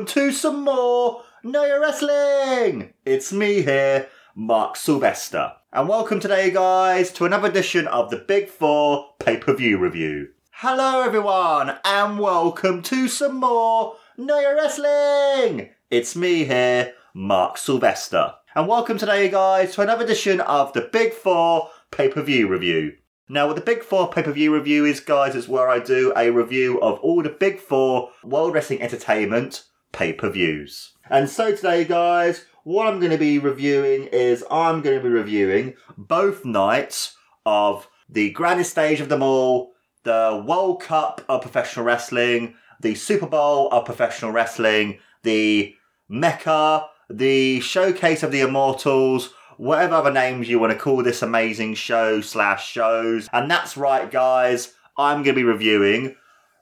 Welcome to some more Your Wrestling. It's me here, Mark Silvester, and welcome today, guys, to another edition of the Big Four pay per view review. Hello, everyone, and welcome to some more Your Wrestling. It's me here, Mark Silvester, and welcome today, guys, to another edition of the Big Four pay per view review. Now, what the Big Four pay per view review is, guys, is where I do a review of all the Big Four World Wrestling Entertainment pay per views. And so today, guys, what I'm going to be reviewing is I'm going to be reviewing both nights of the grandest stage of them all, the World Cup of Professional Wrestling, the Super Bowl of Professional Wrestling, the Mecca, the Showcase of the Immortals, whatever other names you want to call this amazing show slash shows. And that's right, guys. I'm going to be reviewing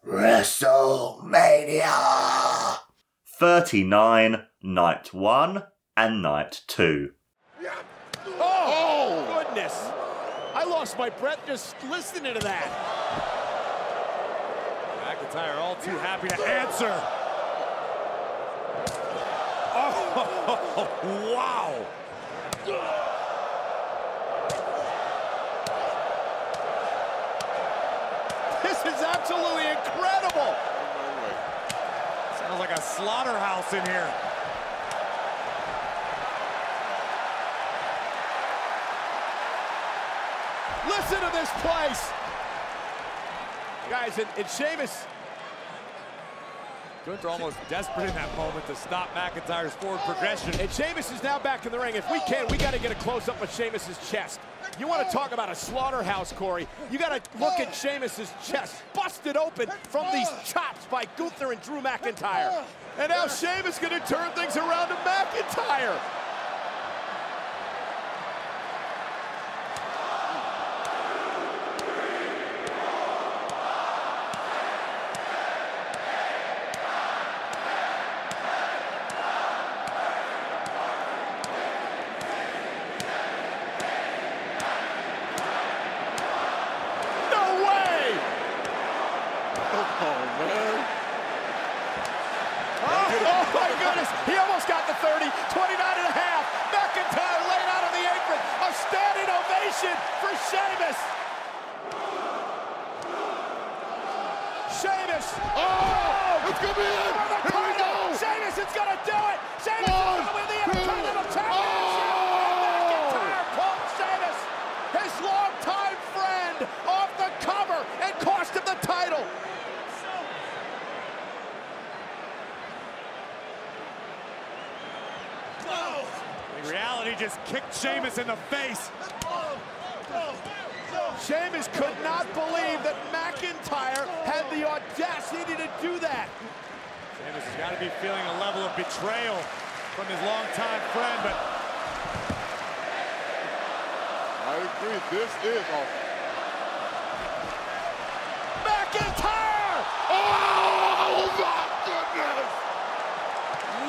WrestleMania 39, Night 1 and Night 2. Oh, goodness. I lost my breath just listening to that. McIntyre all too happy to answer. Oh, wow. This is absolutely incredible. Sounds like a slaughterhouse in here. Listen to this place. Guys, and, and Sheamus. Gunther almost desperate in that moment to stop McIntyre's forward progression. And Sheamus is now back in the ring. If we can, we got to get a close-up of Sheamus's chest. You want to talk about a slaughterhouse, Corey. You got to look at Sheamus's chest, busted open from these chops by Gunther and Drew McIntyre. And now Sheamus going to turn things around to McIntyre. No way! Oh, man. Oh, oh, my goodness. He almost got the 30. 29 and a half. McIntyre laid out on the apron. A standing ovation for Sheamus. Sheamus. Oh, it's going to be it. Here we go. Sheamus is going to do it. Sheamus is going to win the Intercontinental Championship. And McIntyre pulls Sheamus, his longtime friend, off the cover and cost him the title. In reality, just kicked Sheamus in the face. Sheamus could not believe that McIntyre had the audacity to do that. Sheamus has got to be feeling a level of betrayal from his longtime friend, but I agree. This is awesome. McIntyre! Oh my goodness!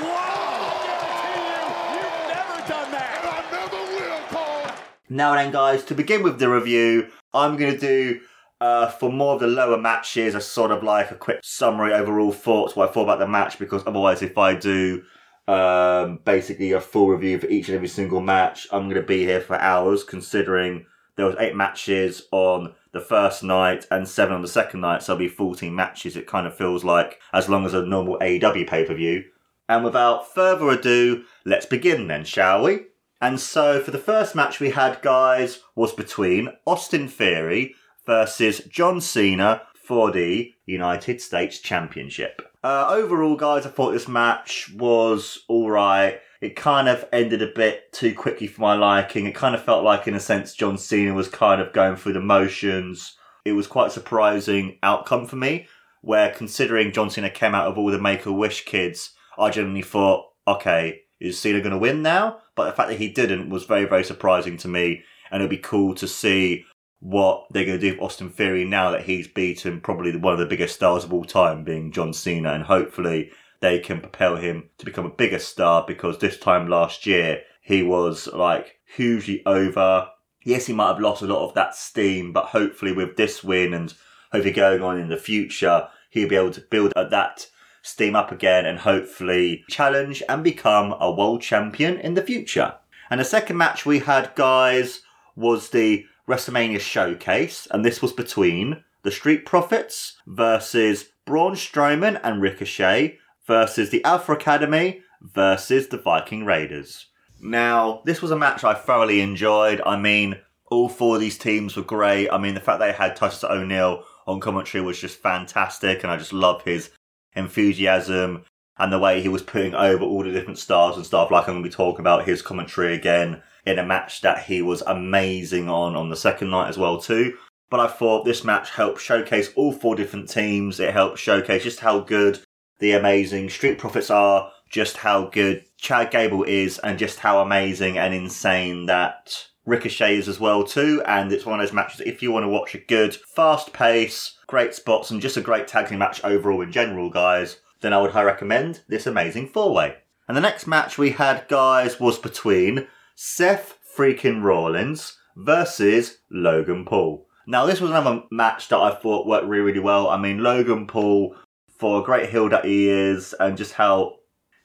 Wow! I guarantee you, you've never done And that. I never will, Cole. Now then, guys, to begin with the review, I'm going to do uh, for more of the lower matches a sort of like a quick summary overall thoughts what I thought about the match because otherwise, if I do um, basically a full review for each and every single match, I'm going to be here for hours. Considering there was eight matches on the first night and seven on the second night, so there'll be 14 matches. It kind of feels like as long as a normal AEW pay per view. And without further ado, let's begin then, shall we? And so for the first match we had, guys, was between Austin Theory versus John Cena for the United States Championship. Uh, overall, guys, I thought this match was alright. It kind of ended a bit too quickly for my liking. It kind of felt like, in a sense, John Cena was kind of going through the motions. It was quite a surprising outcome for me, where considering John Cena came out of all the Make a Wish kids, I genuinely thought, okay, is Cena going to win now? But the fact that he didn't was very, very surprising to me. And it'd be cool to see what they're going to do with Austin Theory now that he's beaten probably one of the biggest stars of all time, being John Cena. And hopefully they can propel him to become a bigger star because this time last year he was like hugely over. Yes, he might have lost a lot of that steam, but hopefully with this win and hopefully going on in the future, he'll be able to build at that steam up again and hopefully challenge and become a world champion in the future. And the second match we had, guys, was the WrestleMania Showcase, and this was between the Street Profits versus Braun Strowman and Ricochet versus the Alpha Academy versus the Viking Raiders. Now, this was a match I thoroughly enjoyed. I mean, all four of these teams were great. I mean, the fact they had Titus O'Neil on commentary was just fantastic, and I just love his enthusiasm and the way he was putting over all the different stars and stuff. Like I'm going to be talking about his commentary again in a match that he was amazing on on the second night as well too. But I thought this match helped showcase all four different teams. It helped showcase just how good the amazing Street Profits are, just how good Chad Gable is, and just how amazing and insane that Ricochet is as well too. And it's one of those matches if you want to watch a good, fast pace, great spots, and just a great tag team match overall in general, guys, then I would highly recommend this amazing four way. And the next match we had, guys, was between Seth freaking Rollins versus Logan Paul. Now, this was another match that I thought worked really, really well. I mean, Logan Paul, for a great heel that he is, and just how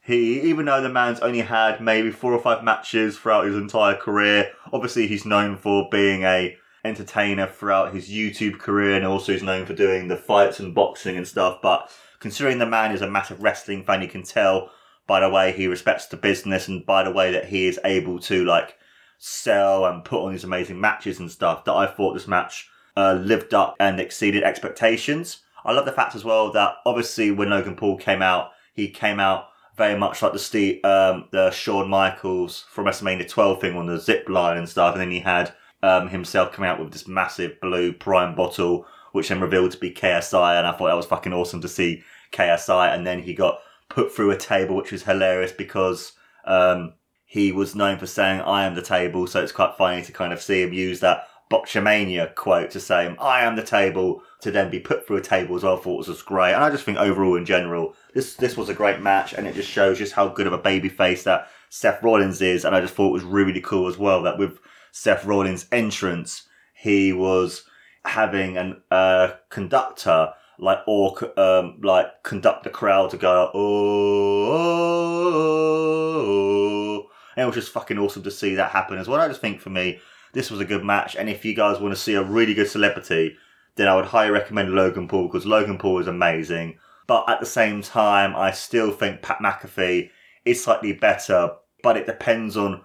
he, even though the man's only had maybe four or five matches throughout his entire career, obviously he's known for being a entertainer throughout his YouTube career, and also he's known for doing the fights and boxing and stuff. But considering the man is a massive wrestling fan, you can tell by the way he respects the business and by the way that he is able to like sell and put on these amazing matches and stuff. That I thought this match uh, lived up and exceeded expectations. I love the fact as well that obviously when Logan Paul came out, he came out very much like the Steve, um, the Shawn Michaels from WrestleMania 12 thing on the zip line and stuff, and then he had um, himself come out with this massive blue prime bottle, which then revealed to be KSI, and I thought that was fucking awesome to see KSI, and then he got put through a table, which was hilarious because um, he was known for saying "I am the table," so it's quite funny to kind of see him use that Botchamania quote to say "I am the table" to then be put through a table as well. I thought was just great, and I just think overall in general, this this was a great match, and it just shows just how good of a baby face that Seth Rollins is, and I just thought it was really cool as well that with Seth Rollins' entrance, he was having an uh, conductor like or um, like conduct the crowd to go oh, oh, oh, and it was just fucking awesome to see that happen as well. I just think for me this was a good match, and if you guys want to see a really good celebrity, then I would highly recommend Logan Paul because Logan Paul is amazing. But at the same time, I still think Pat McAfee is slightly better, but it depends on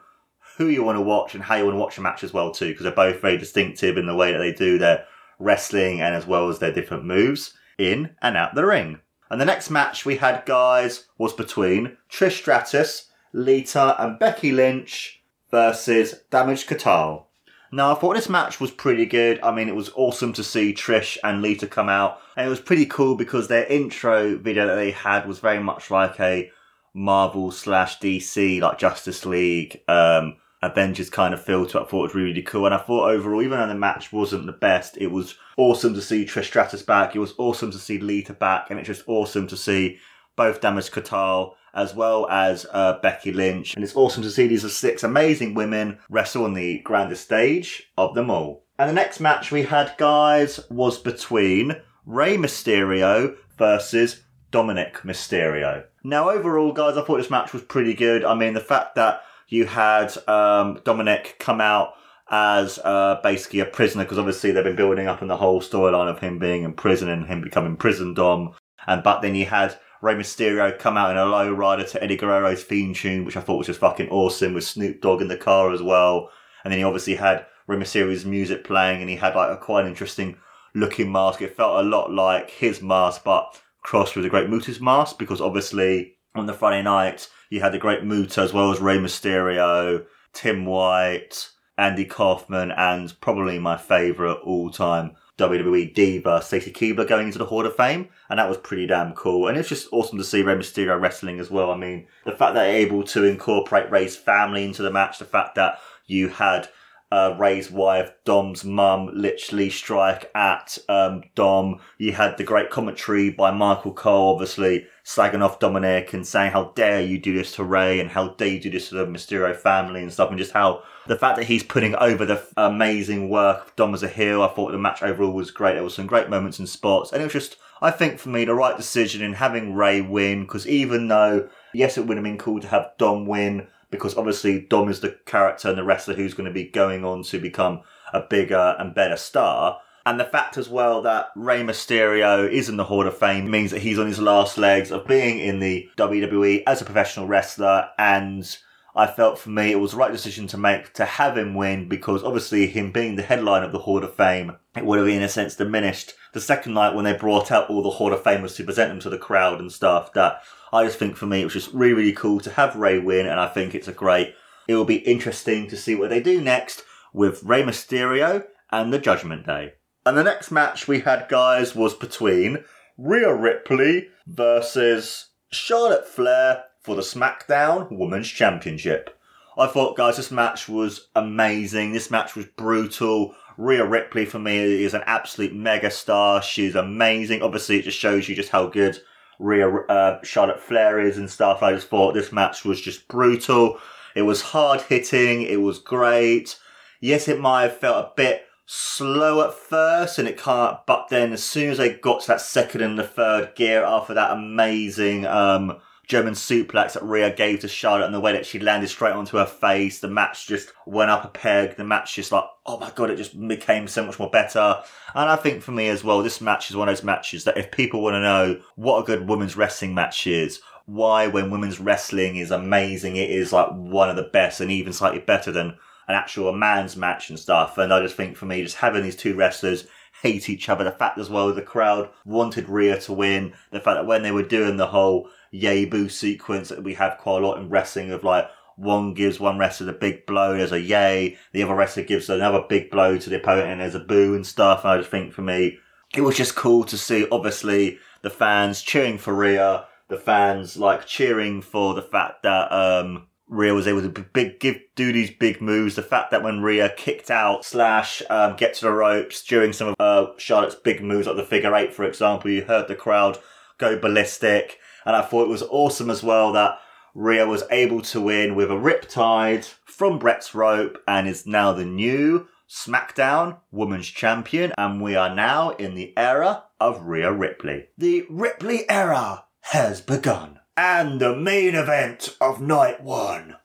who you want to watch and how you want to watch a match as well too, because they're both very distinctive in the way that they do their wrestling and as well as their different moves in and out the ring. And the next match we had, guys, was between Trish Stratus, Lita, and Becky Lynch versus Damage Katal. Now, I thought this match was pretty good. I mean, it was awesome to see Trish and Lita come out, and it was pretty cool because their intro video that they had was very much like a Marvel slash DC, like Justice League, um, Avengers kind of feel to it. I thought it was really cool. And I thought overall, even though the match wasn't the best, it was awesome to see Trish Stratus back. It was awesome to see Lita back. And it's just awesome to see both Damage Katal as well as uh, Becky Lynch. And it's awesome to see these six amazing women wrestle on the grandest stage of them all. And the next match we had, guys, was between Rey Mysterio versus Dominic Mysterio. Now, overall, guys, I thought this match was pretty good. I mean, the fact that you had um, Dominic come out as uh, basically a prisoner because obviously they've been building up in the whole storyline of him being in prison and him becoming prison dom. And but then you had Rey Mysterio come out in a low rider to Eddie Guerrero's theme tune, which I thought was just fucking awesome with Snoop Dogg in the car as well. And then he obviously had Rey Mysterio's music playing and he had like a quite interesting looking mask. It felt a lot like his mask, but crossed with the Great Muta's mask because obviously on the Friday night you had the Great Muta as well as Rey Mysterio, Tim White, Andy Kaufman, and probably my favourite all time WWE diva, Stacy Keibler, going into the Hall of Fame. And that was pretty damn cool. And it's just awesome to see Rey Mysterio wrestling as well. I mean, the fact that they're able to incorporate Rey's family into the match, the fact that you had uh, Rey's wife, Dom's mum, literally strike at um, Dom. You had the great commentary by Michael Cole, obviously slagging off Dominic and saying how dare you do this to Rey and how dare you do this to the Mysterio family and stuff, and just how the fact that he's putting over the amazing work of Dom as a heel. I thought the match overall was great. There was some great moments and spots, and it was just I think for me, the right decision in having Rey win, because even though, yes, it would have been cool to have Dom win, because obviously Dom is the character and the wrestler who's going to be going on to become a bigger and better star. And the fact as well that Rey Mysterio is in the Hall of Fame means that he's on his last legs of being in the WWE as a professional wrestler. And I felt for me it was the right decision to make to have him win because obviously him being the headline of the Hall of Fame, it would have in a sense diminished the second night when they brought out all the Hall of Famers to present them to the crowd and stuff. That I just think for me it was just really, really cool to have Rey win, and I think it's a great. It will be interesting to see what they do next with Rey Mysterio and the Judgment Day. And the next match we had, guys, was between Rhea Ripley versus Charlotte Flair for the SmackDown Women's Championship. I thought, guys, this match was amazing. This match was brutal. Rhea Ripley, for me, is an absolute mega star. She's amazing. Obviously, it just shows you just how good Rhea uh, Charlotte Flair is and stuff. I just thought this match was just brutal. It was hard hitting. It was great. Yes, it might have felt a bit slow at first and it can't, but then as soon as they got to that second and the third gear after that amazing, um, German suplex that Rhea gave to Charlotte and the way that she landed straight onto her face, the match just went up a peg. The match just like, oh my god, it just became so much more better. And I think for me as well, this match is one of those matches that if people want to know what a good women's wrestling match is, why when women's wrestling is amazing, it is like one of the best and even slightly better than an actual man's match and stuff. And I just think for me, just having these two wrestlers hate each other, the fact as well the crowd wanted Rhea to win, the fact that when they were doing the whole yay boo sequence that we have quite a lot in wrestling of like one gives one wrestler a big blow, there's a yay, the other wrestler gives another big blow to the opponent and there's a boo and stuff. And I just think for me, it was just cool to see obviously the fans cheering for Rhea, the fans like cheering for the fact that um Rhea was able to big give do these big moves. The fact that when Rhea kicked out slash um, get to the ropes during some of uh, Charlotte's big moves, like the figure eight, for example, you heard the crowd go ballistic. And I thought it was awesome as well that Rhea was able to win with a riptide from Brett's rope and is now the new SmackDown Women's Champion. And we are now in the era of Rhea Ripley. The Ripley era has begun. And the main event of night one.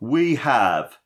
We have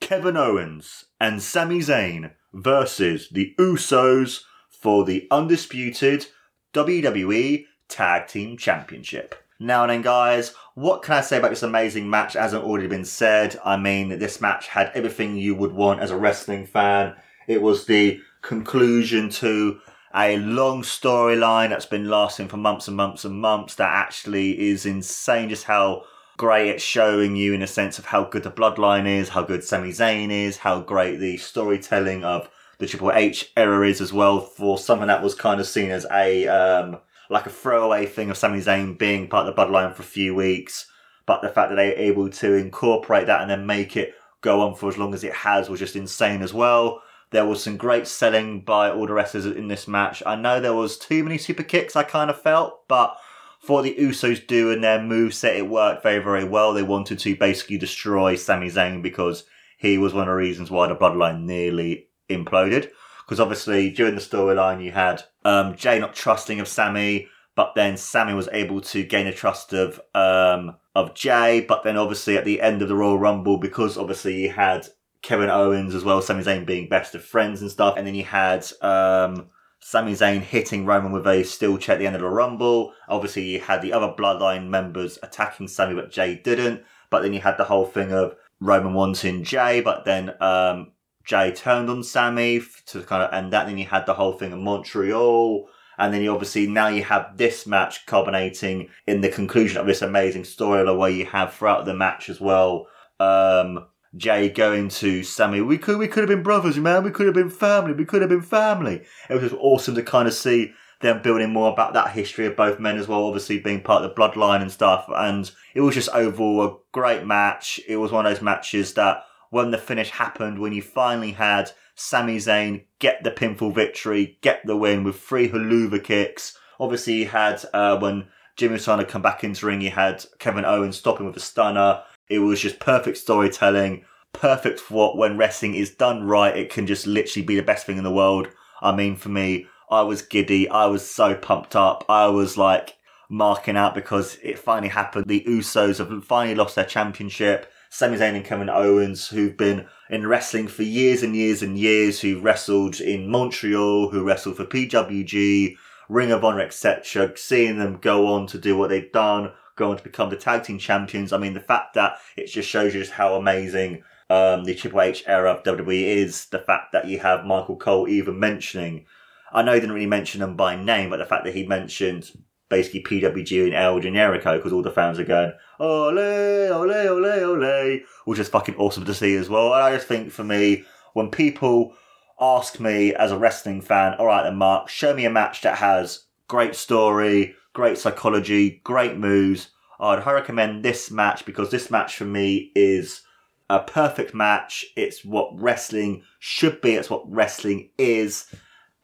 Kevin Owens and Sami Zayn versus the Usos for the undisputed WWE Tag Team Championship. Now and then, guys, what can I say about this amazing match? Hasn't already been said. I mean, this match had everything you would want as a wrestling fan. It was the conclusion to a long storyline that's been lasting for months and months and months. That actually is insane. Just how great it's showing you in a sense of how good the bloodline is, how good Sami Zayn is, how great the storytelling of the Triple H era is as well. For something that was kind of seen as a um, like a throwaway thing of Sami Zayn being part of the bloodline for a few weeks, but the fact that they were able to incorporate that and then make it go on for as long as it has was just insane as well. There was some great selling by all the wrestlers in this match. I know there was too many super kicks, I kind of felt, but for the Usos do and their move set, it worked very, very well. They wanted to basically destroy Sami Zayn because he was one of the reasons why the bloodline nearly imploded because obviously during the storyline you had um, Jay not trusting of Sami, but then Sami was able to gain a trust of um, of Jay. But then obviously at the end of the Royal Rumble, because obviously you had Kevin Owens as well, Sami Zayn being best of friends and stuff, and then you had um, Sami Zayn hitting Roman with a steel chair at the end of the Rumble. Obviously you had the other Bloodline members attacking Sami, but Jay didn't. But then you had the whole thing of Roman wanting Jay, but then um, Jay turned on Sami to kind of end that. Then you had the whole thing in Montreal. And then you obviously now you have this match culminating in the conclusion of this amazing storyline where you have throughout the match as well, um, Jay going to Sami, We could we could have been brothers, man. We could have been family. We could have been family. It was just awesome to kind of see them building more about that history of both men as well, obviously being part of the bloodline and stuff. And it was just overall a great match. It was one of those matches that when the finish happened, when you finally had Sami Zayn get the pinfall victory, get the win with three Helluva kicks. Obviously, you had uh, when Jimmy Uso come back into ring, you had Kevin Owens stopping with a stunner. It was just perfect storytelling, perfect for what when wrestling is done right, it can just literally be the best thing in the world. I mean, for me, I was giddy. I was so pumped up. I was like marking out because it finally happened. The Usos have finally lost their championship. Sami Zayn and Kevin Owens, who've been in wrestling for years and years and years, who wrestled in Montreal, who wrestled for PWG, Ring of Honor, etc. Seeing them go on to do what they've done, go on to become the tag team champions. I mean, the fact that it just shows you just how amazing um, the Triple H era of WWE is. The fact that you have Michael Cole even mentioning, I know he didn't really mention them by name, but the fact that he mentioned basically PWG and El Generico because all the fans are going, ole, ole, ole, ole, which is fucking awesome to see as well. And I just think for me, when people ask me as a wrestling fan, all right then, Mark, show me a match that has great story, great psychology, great moves. I'd highly recommend this match because this match for me is a perfect match. It's what wrestling should be. It's what wrestling is.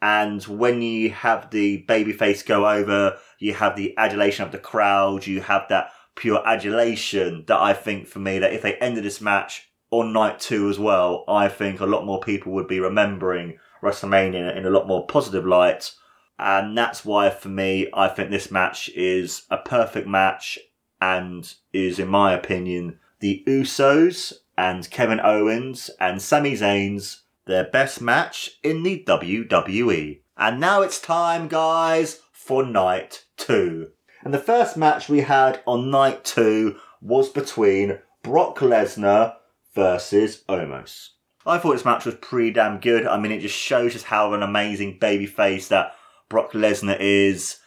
And when you have the babyface go over, you have the adulation of the crowd, you have that pure adulation that I think for me that if they ended this match on night two as well, I think a lot more people would be remembering WrestleMania in a lot more positive light. And that's why for me, I think this match is a perfect match and is, in my opinion, the Usos and Kevin Owens and Sami Zayn's their best match in the WWE. And now it's time, guys, for night two. And the first match we had on night two was between Brock Lesnar versus Omos. I thought this match was pretty damn good. I mean, it just shows us how an amazing babyface that Brock Lesnar is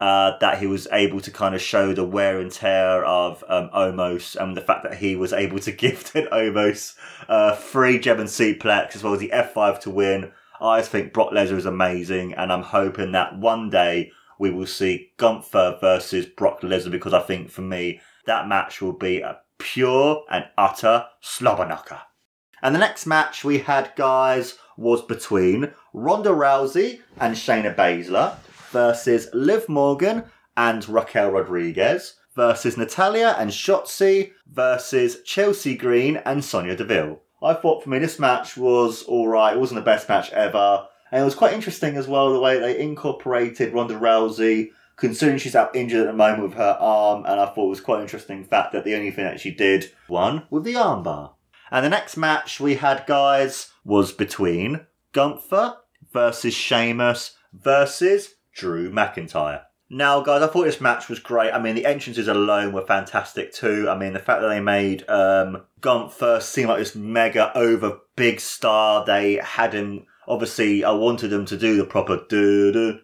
uh, that he was able to kind of show the wear and tear of um, Omos and the fact that he was able to gift an Omos uh, free German suplex as well as the F5 to win. I just think Brock Lesnar is amazing, and I'm hoping that one day we will see Gunther versus Brock Lesnar because I think for me that match will be a pure and utter slobber knocker. And the next match we had, guys, was between Ronda Rousey and Shayna Baszler versus Liv Morgan and Raquel Rodriguez versus Natalya and Shotzi versus Chelsea Green and Sonya Deville. I thought for me this match was alright. It wasn't the best match ever. And it was quite interesting as well the way they incorporated Ronda Rousey, considering she's out injured at the moment with her arm. And I thought it was quite interesting fact that the only thing that she did won with the armbar. And the next match we had, guys, was between Gunther versus Sheamus versus Drew McIntyre. Now, guys, I thought this match was great. I mean, the entrances alone were fantastic too. I mean, the fact that they made um, Gunther seem like this mega over big star. They had him. Obviously, I wanted them to do the proper do do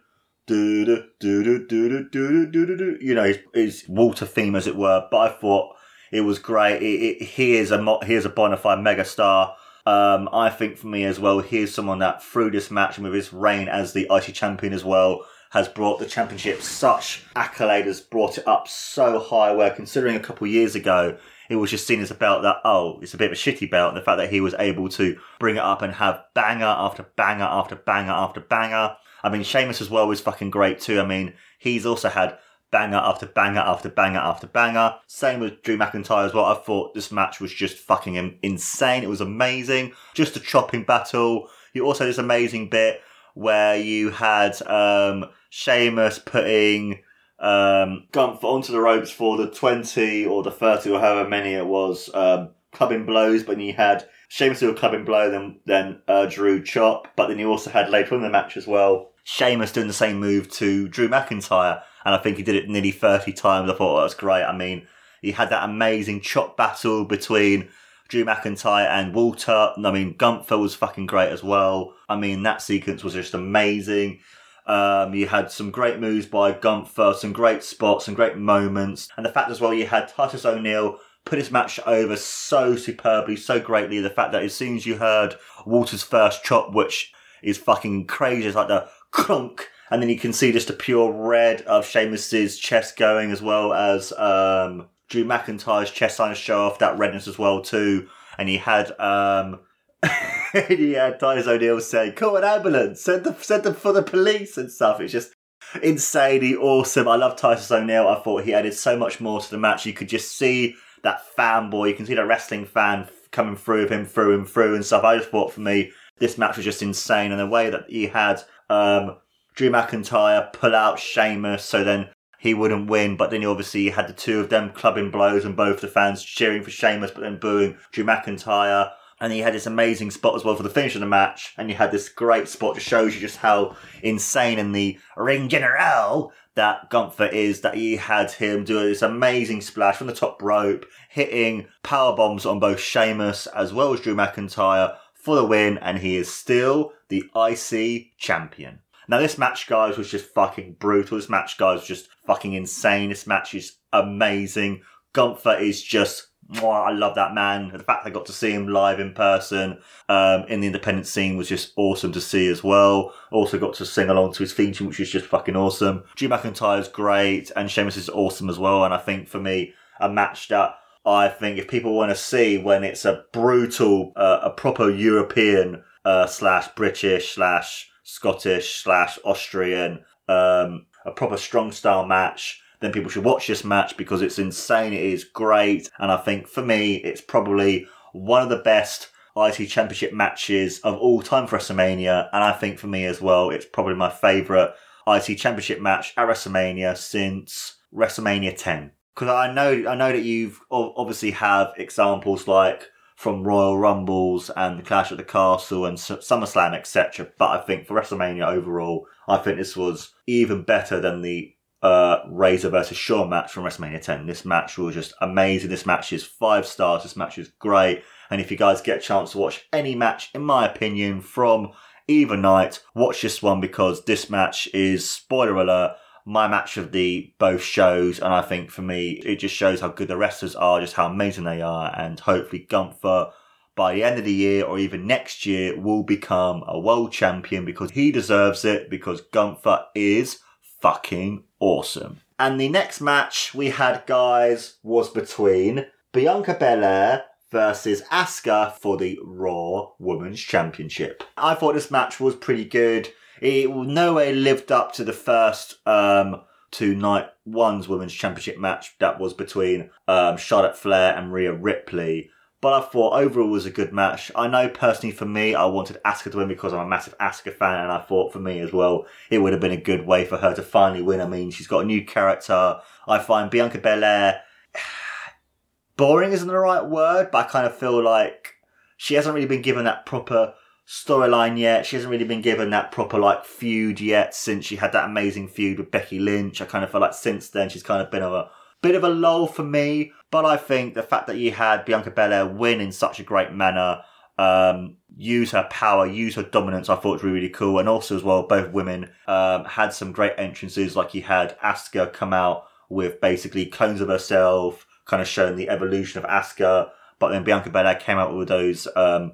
do do do do do do do do you know his, his Walter theme as it were. But I thought it was great. It, it, he is a he is a bona fide mega star. Um, I think for me as well, he is someone that through this match and with his reign as the IC champion as well has brought the championship such accolade, has brought it up so high. Where considering a couple years ago, it was just seen as a belt that oh, it's a bit of a shitty belt. And the fact that he was able to bring it up and have banger after banger after banger after banger. I mean, Sheamus as well was fucking great too. I mean, he's also had banger after banger after banger after banger. Same with Drew McIntyre as well. I thought this match was just fucking insane. It was amazing. Just a chopping battle. You also this amazing bit where you had um, Sheamus putting um, Gunther onto the ropes for the 20 or the 30 or however many it was, um, clubbing blows, but you had Sheamus do a clubbing blow, then, then uh, Drew chop, but then you also had later in the match as well, Sheamus doing the same move to Drew McIntyre, and I think he did it nearly 30 times. I thought, oh, that's great. I mean, he had that amazing chop battle between Drew McIntyre and Walter. I mean, Gunther was fucking great as well. I mean, that sequence was just amazing. Um, you had some great moves by Gunther, some great spots, some great moments, and the fact as well you had Titus O'Neil put his match over so superbly, so greatly. The fact that as soon as you heard Walter's first chop, which is fucking crazy, it's like the clunk, and then you can see just a pure red of Sheamus's chest going, as well as um, Drew McIntyre's chest sign to show off that redness as well too. And he had um, yeah, Titus O'Neil saying, "Call an ambulance, send them, send them for the police and stuff." It's just insanely awesome. I love Titus O'Neil. I thought he added so much more to the match. You could just see that fanboy. You can see the wrestling fan coming through him, through and through and stuff. I just thought for me, this match was just insane, and the way that he had um, Drew McIntyre pull out Sheamus, so then he wouldn't win. But then you obviously had the two of them clubbing blows and both the fans cheering for Sheamus, but then booing Drew McIntyre. And he had this amazing spot as well for the finish of the match. And you had this great spot that shows you just how insane in the ring general that Gunther is. That he had him do this amazing splash from the top rope, hitting power bombs on both Sheamus as well as Drew McIntyre for the win. And he is still the IC champion. Now, this match, guys, was just fucking brutal. This match, guys, was just fucking insane. This match is amazing. Gunther is just, I love that man. The fact I got to see him live in person um, in the independent scene was just awesome to see as well. Also got to sing along to his theme tune, which is just fucking awesome. Drew McIntyre's great, and Sheamus is awesome as well. And I think for me, a match that I think if people want to see when it's a brutal, uh, a proper European uh, slash British slash Scottish slash Austrian, um, a proper strong style match, then people should watch this match because it's insane. It is great. And I think for me, it's probably one of the best IC Championship matches of all time for WrestleMania. And I think for me as well, it's probably my favourite IC Championship match at WrestleMania since WrestleMania 10. Because I know, I know that you've obviously have examples like from Royal Rumbles and the Clash at the Castle and SummerSlam, etc. But I think for WrestleMania overall, I think this was even better than the uh, Razor versus Shawn match from WrestleMania 10. This match was just amazing. This match is five stars. This match is great. And if you guys get a chance to watch any match, in my opinion, from either night, watch this one because this match is, spoiler alert, my match of the both shows, and I think for me, it just shows how good the wrestlers are, just how amazing they are, and hopefully Gunther by the end of the year or even next year will become a world champion because he deserves it because Gunther is fucking awesome. And the next match we had, guys, was between Bianca Belair versus Asuka for the Raw Women's Championship. I thought this match was pretty good. It no way lived up to the first um, two night one's women's championship match that was between um, Charlotte Flair and Rhea Ripley. But I thought overall was a good match. I know personally for me, I wanted Asuka to win because I'm a massive Asuka fan, and I thought for me as well, it would have been a good way for her to finally win. I mean, she's got a new character. I find Bianca Belair boring isn't the right word, but I kind of feel like she hasn't really been given that proper storyline yet. She hasn't really been given that proper like feud yet since she had that amazing feud with Becky Lynch. I kind of feel like since then she's kind of been of a bit of a lull for me. But I think the fact that you had Bianca Belair win in such a great manner, um, use her power, use her dominance, I thought was really, really cool. And also as well, both women um, had some great entrances. Like you had Asuka come out with basically clones of herself, kind of showing the evolution of Asuka. But then Bianca Belair came out with those um,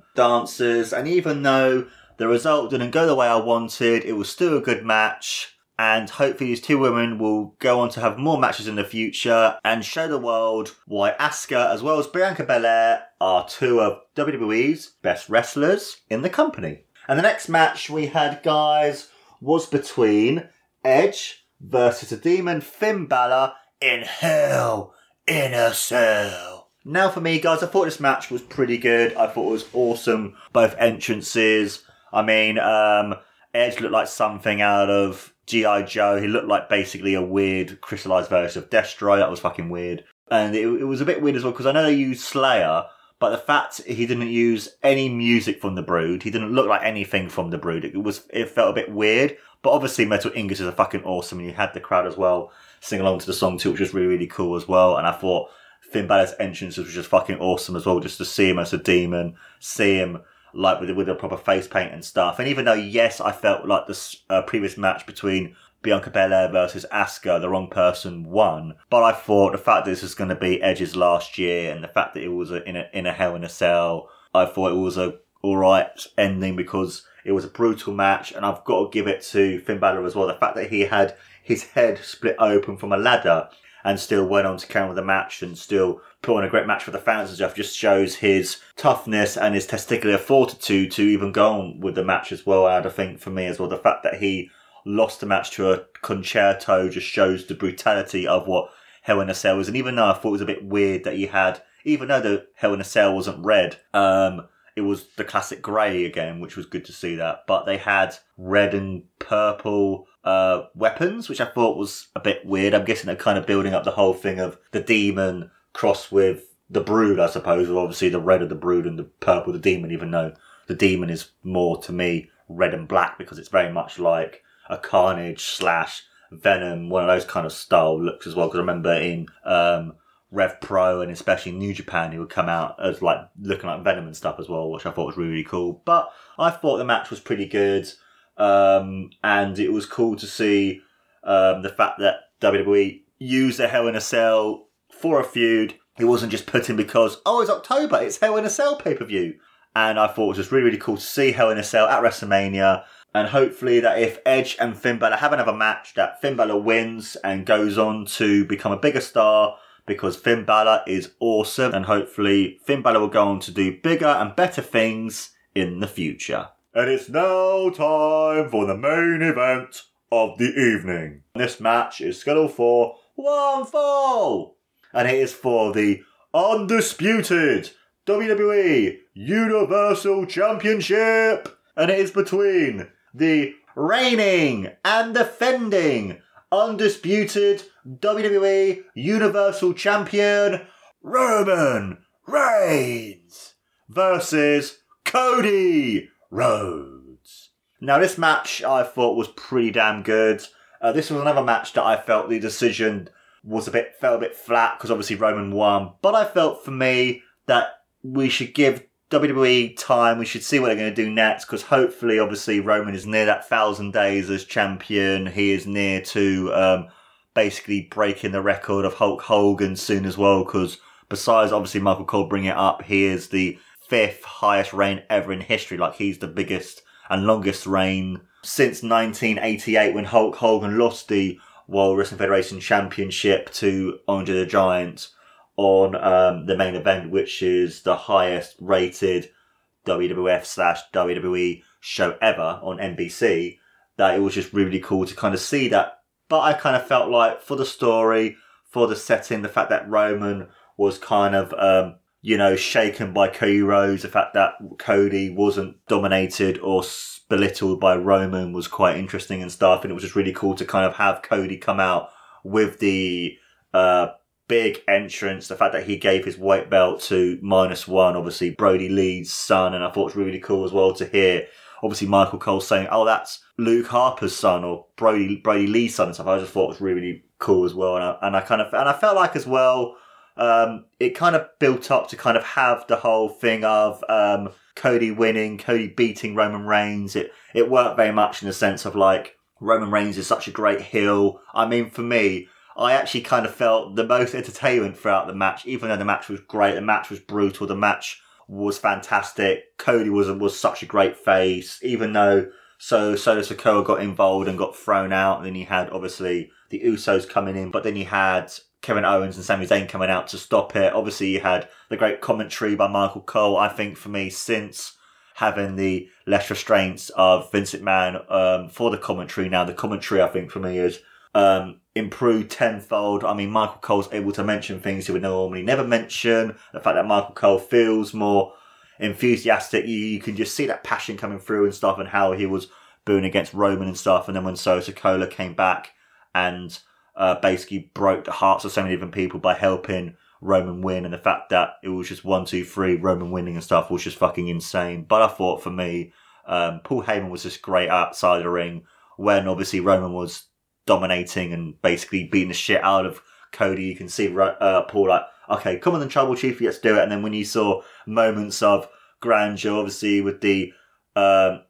and even though the result didn't go the way I wanted, it was still a good match. And hopefully, these two women will go on to have more matches in the future and show the world why Asuka, as well as Bianca Belair, are two of WWE's best wrestlers in the company. And the next match we had, guys, was between Edge versus the demon Finn Balor in Hell in a Cell. Now for me, guys, I thought this match was pretty good. I thought it was awesome. Both entrances. I mean, um, Edge looked like something out of G.I. Joe. He looked like basically a weird crystallized version of Destro. That was fucking weird. And it, it was a bit weird as well because I know they used Slayer, but the fact he didn't use any music from the Brood, he didn't look like anything from the Brood. It was it felt a bit weird. But obviously, Metalingus is a fucking awesome, and you had the crowd as well sing along to the song too, which was really really cool as well. And I thought Finn Balor's entrance was just fucking awesome as well, just to see him as a demon, see him like with with a proper face paint and stuff. And even though yes, I felt like the uh, previous match between Bianca Belair versus Asuka, the wrong person won. But I thought the fact that this was going to be Edge's last year, and the fact that it was a, in a in a Hell in a Cell, I thought it was a all right ending because it was a brutal match, and I've got to give it to Finn Balor as well. The fact that he had his head split open from a ladder and still went on to carry on with the match and still put on a great match for the fans and stuff just shows his toughness and his testicular fortitude to even go on with the match as well. And I think for me as well, the fact that he lost the match to a Con-Chair-To just shows the brutality of what Hell in a Cell is. And even though I thought it was a bit weird that he had, even though the Hell in a Cell wasn't red, um, it was the classic grey again, which was good to see that. But they had red and purple uh, weapons, which I thought was a bit weird. I'm guessing they're kind of building up the whole thing of the demon crossed with the brood, I suppose. Obviously, the red of the brood and the purple of the demon, even though the demon is more to me red and black because it's very much like a carnage slash venom, one of those kind of style looks as well. Because I remember in um, Rev Pro and especially New Japan, he would come out as like looking like Venom and stuff as well, which I thought was really, really cool. But I thought the match was pretty good. Um, and it was cool to see um, the fact that WWE used a Hell in a Cell for a feud. It wasn't just put in because, oh, it's October, it's Hell in a Cell pay per view. And I thought it was just really, really cool to see Hell in a Cell at WrestleMania. And hopefully that if Edge and Finn Balor have another match, that Finn Balor wins and goes on to become a bigger star because Finn Balor is awesome. And hopefully Finn Balor will go on to do bigger and better things in the future. And it's now time for the main event of the evening. This match is scheduled for one fall, and it is for the undisputed WWE Universal Championship, and it is between the reigning and defending undisputed WWE Universal Champion Roman Reigns versus Cody Rhodes. Now, this match I thought was pretty damn good. Uh, this was another match that I felt the decision was a bit felt a bit flat because obviously Roman won, but I felt for me that we should give WWE time. We should see what they're going to do next because hopefully, obviously, Roman is near that thousand days as champion. He is near to um, basically breaking the record of Hulk Hogan soon as well. Because besides, obviously, Michael Cole bringing it up, he is the fifth highest reign ever in history. Like he's the biggest and longest reign since 1988 when Hulk Hogan lost the World Wrestling Federation Championship to Andre the Giant on um, the main event, which is the highest rated WWF slash WWE show ever on NBC. That it was just really cool to kind of see that. But I kind of felt like for the story, for the setting, the fact that Roman was kind of, um, you know, shaken by Cody Rhodes, the fact that Cody wasn't dominated or belittled by Roman was quite interesting and stuff. And it was just really cool to kind of have Cody come out with the uh, big entrance. The fact that he gave his white belt to minus one, obviously Brodie Lee's son, and I thought it was really cool as well to hear. Obviously, Michael Cole saying, "Oh, that's Luke Harper's son or Brody Brodie Lee's son," and stuff. I just thought it was really, really cool as well, and I, and I kind of and I felt like as well, um, it kind of built up to kind of have the whole thing of um, Cody winning, Cody beating Roman Reigns. It it worked very much in the sense of like Roman Reigns is such a great heel. I mean, for me, I actually kind of felt the most entertainment throughout the match, even though the match was great. The match was brutal. The match was fantastic. Cody was was such a great face, even though so Solo Sikoa got involved and got thrown out. And then he had obviously the Usos coming in, but then he had Kevin Owens and Sami Zayn coming out to stop it. Obviously, you had the great commentary by Michael Cole. I think for me, since having the less restraints of Vincent McMahon um, for the commentary now, the commentary I think for me is um, improved tenfold. I mean, Michael Cole's able to mention things he would normally never mention. The fact that Michael Cole feels more enthusiastic, you, you can just see that passion coming through and stuff, and how he was booing against Roman and stuff. And then when Solo Sikoa came back and uh, basically broke the hearts of so many different people by helping Roman win, and the fact that it was just one, two, three, Roman winning and stuff was just fucking insane. But I thought for me, um, Paul Heyman was just great outside the ring when obviously Roman was dominating and basically beating the shit out of Cody. You can see uh, Paul like, okay, come on then, trouble, Chief, let's do it. And then when you saw moments of grandeur, obviously with the um,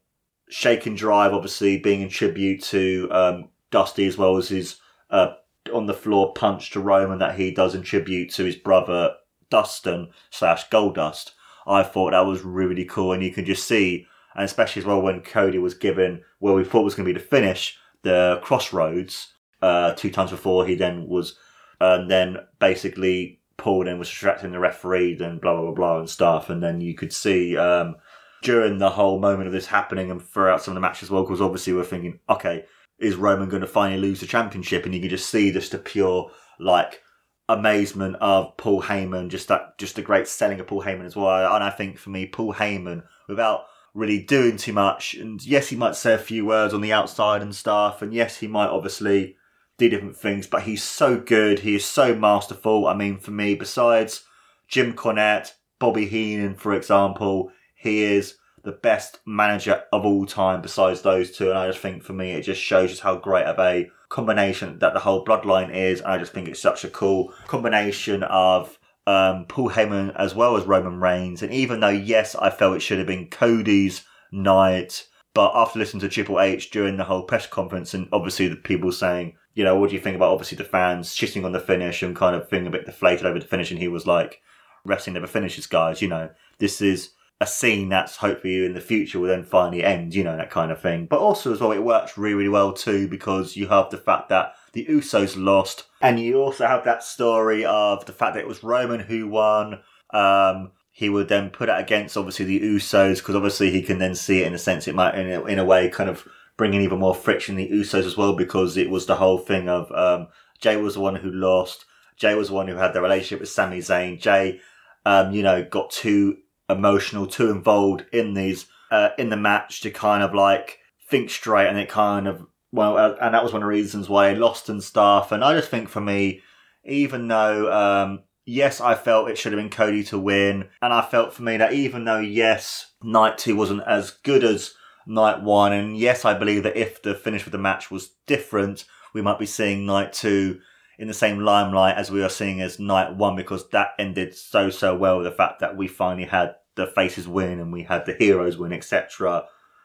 shake and drive, obviously being in tribute to um, Dusty as well as his uh, on the floor punch to Roman that he does in tribute to his brother Dustin slash Goldust. I thought that was really cool, and you can just see, and especially as well when Cody was given where we thought was going to be the finish, the Cross Rhodes uh, two times before he then was, and then basically pulled and was distracting the referee, and blah blah blah blah and stuff, and then you could see um, during the whole moment of this happening and throughout some of the matches as well, because obviously we're thinking, okay, is Roman going to finally lose the championship? And you can just see just a pure like amazement of Paul Heyman, just that, just the great selling of Paul Heyman as well. And I think for me, Paul Heyman, without really doing too much, and yes, he might say a few words on the outside and stuff, and yes, he might obviously do different things, but he's so good. He is so masterful. I mean, for me, besides Jim Cornette, Bobby Heenan, for example, he is the best manager of all time besides those two. And I just think for me, it just shows just how great of a combination that the whole bloodline is. And I just think it's such a cool combination of um, Paul Heyman as well as Roman Reigns. And even though, yes, I felt it should have been Cody's night, but after listening to Triple H during the whole press conference and obviously the people saying, you know, what do you think about obviously the fans shitting on the finish and kind of feeling a bit deflated over the finish? And he was like, wrestling never finishes, guys. You know, this is a scene that's hopefully you in the future will then finally end, you know, that kind of thing. But also as well, it works really, really well too because you have the fact that the Usos lost, and you also have that story of the fact that it was Roman who won. Um, he would then put it against obviously the Usos because obviously he can then see it in a sense it might in a, in a way kind of bring in even more friction the Usos as well because it was the whole thing of um, Jey was the one who lost. Jey was the one who had the relationship with Sami Zayn. Jey, um, you know, got too emotional, too involved in these uh, in the match to kind of like think straight, and it kind of well, uh, and that was one of the reasons why he lost and stuff. And I just think for me, even though um, yes, I felt it should have been Cody to win, and I felt for me that even though yes, night two wasn't as good as night one, and yes, I believe that if the finish of the match was different, we might be seeing night two in the same limelight as we are seeing as night one because that ended so so well. The fact that we finally had the faces win and we had the heroes win, etc.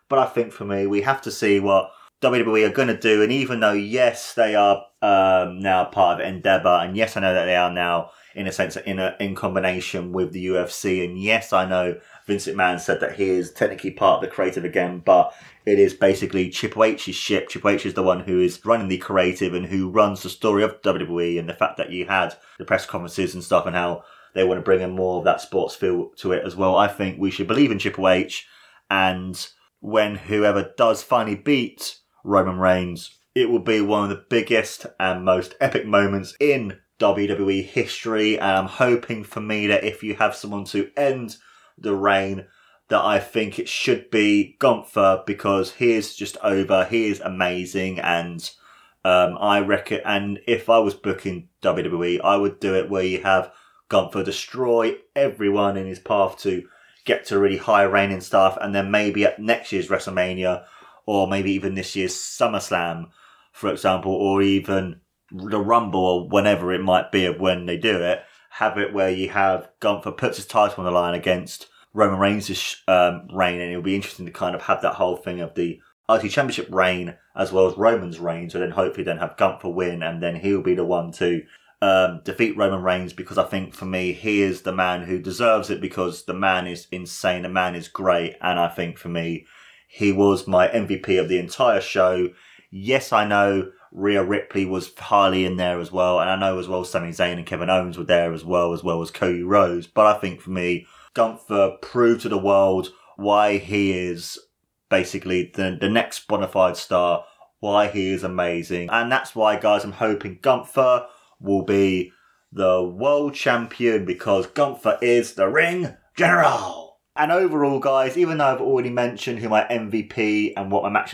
But I think for me, we have to see what WWE are going to do. And even though yes, they are um, now part of Endeavor, and yes, I know that they are now in a sense in a in combination with the UFC, and yes, I know Vincent McMahon said that he is technically part of the creative again, but it is basically Triple H's ship. Triple H is the one who is running the creative and who runs the story of WWE and the fact that you had the press conferences and stuff and how they want to bring in more of that sports feel to it as well. I think we should believe in Triple H and when whoever does finally beat Roman Reigns, it will be one of the biggest and most epic moments in WWE history. And I'm hoping for me that if you have someone to end the reign, that I think it should be Gunther because he is just over. He is amazing, and um, I reckon. And if I was booking WWE, I would do it where you have Gunther destroy everyone in his path to get to really high reign and stuff, and then maybe at next year's WrestleMania, or maybe even this year's SummerSlam, for example, or even the Rumble or whenever it might be of when they do it, have it where you have Gunther puts his title on the line against Roman Reigns' um, reign, and it'll be interesting to kind of have that whole thing of the IC Championship reign as well as Roman's reign. So then hopefully then have Gunther win, and then he'll be the one to um, defeat Roman Reigns because I think for me he is the man who deserves it because the man is insane, the man is great, and I think for me he was my MVP of the entire show. Yes, I know Rhea Ripley was highly in there as well, and I know as well Sami Zayn and Kevin Owens were there as well, as well as Cody Rhodes. But I think for me, Gunther proved to the world why he is basically the, the next bona fide star, why he is amazing. And that's why, guys, I'm hoping Gunther will be the world champion because Gunther is the ring general. And overall, guys, even though I've already mentioned who my MVP and what my match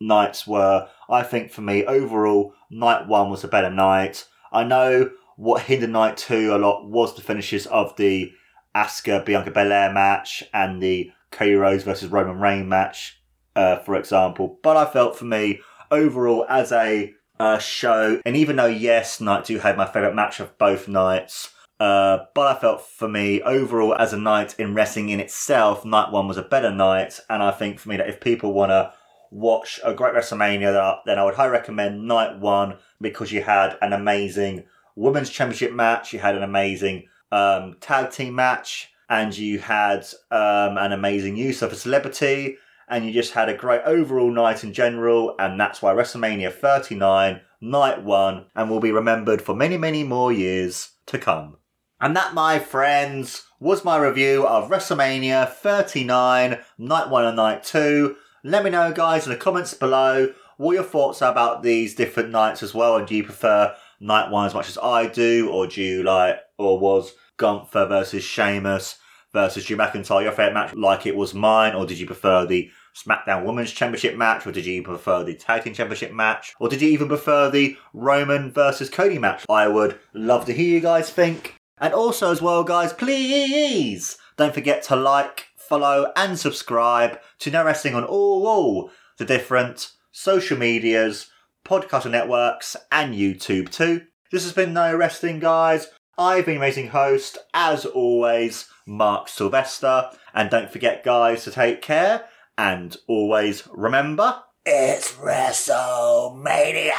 nights were, I think for me, overall, night one was a better night. I know what hindered night two a lot was the finishes of the Asuka Bianca Belair match and the Cody versus Roman Reigns match, uh, for example. But I felt for me, overall, as a uh, show, and even though, yes, night two had my favourite match of both nights, uh, but I felt for me, overall, as a night in wrestling in itself, night one was a better night. And I think for me that if people want to watch a great WrestleMania, then I would highly recommend night one because you had an amazing women's championship match, you had an amazing um, tag team match, and you had um, an amazing use of a celebrity, and you just had a great overall night in general, and that's why WrestleMania 39, night one, and will be remembered for many, many more years to come. And that, my friends, was my review of WrestleMania 39, night one and night two. Let me know, guys, in the comments below what your thoughts are about these different nights as well, and do you prefer night one as much as I do, or do you like, or was Gunther versus Sheamus versus Drew McIntyre your favourite match like it was mine, or did you prefer the SmackDown Women's Championship match, or did you prefer the Tag Team Championship match, or did you even prefer the Roman versus Cody match? I would love to hear you guys think. And also, as well, guys, please don't forget to like, follow, and subscribe to No Wrestling on all, all the different social medias, podcast networks, and YouTube too. This has been No Wrestling, guys. I've been amazing host, as always, Mark Silvester. And don't forget, guys, to take care and always remember it's WrestleMania.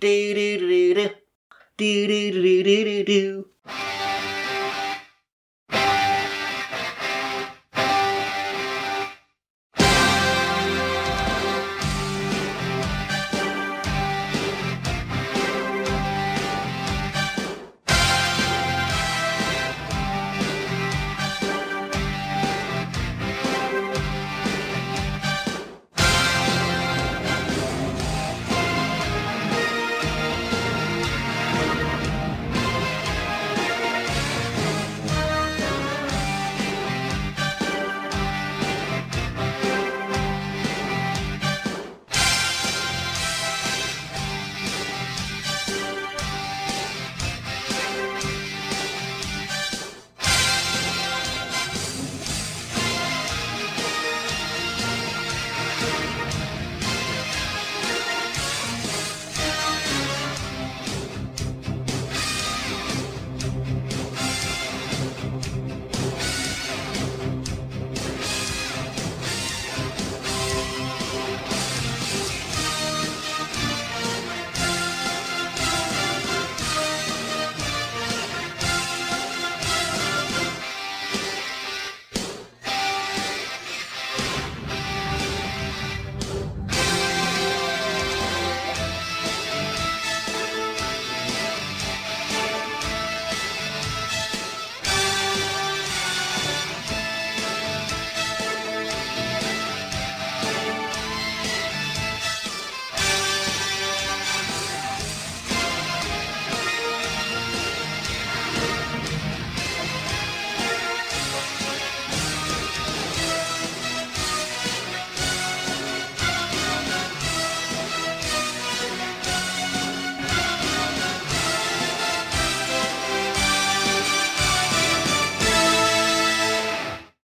Do do do do do do do do do do do.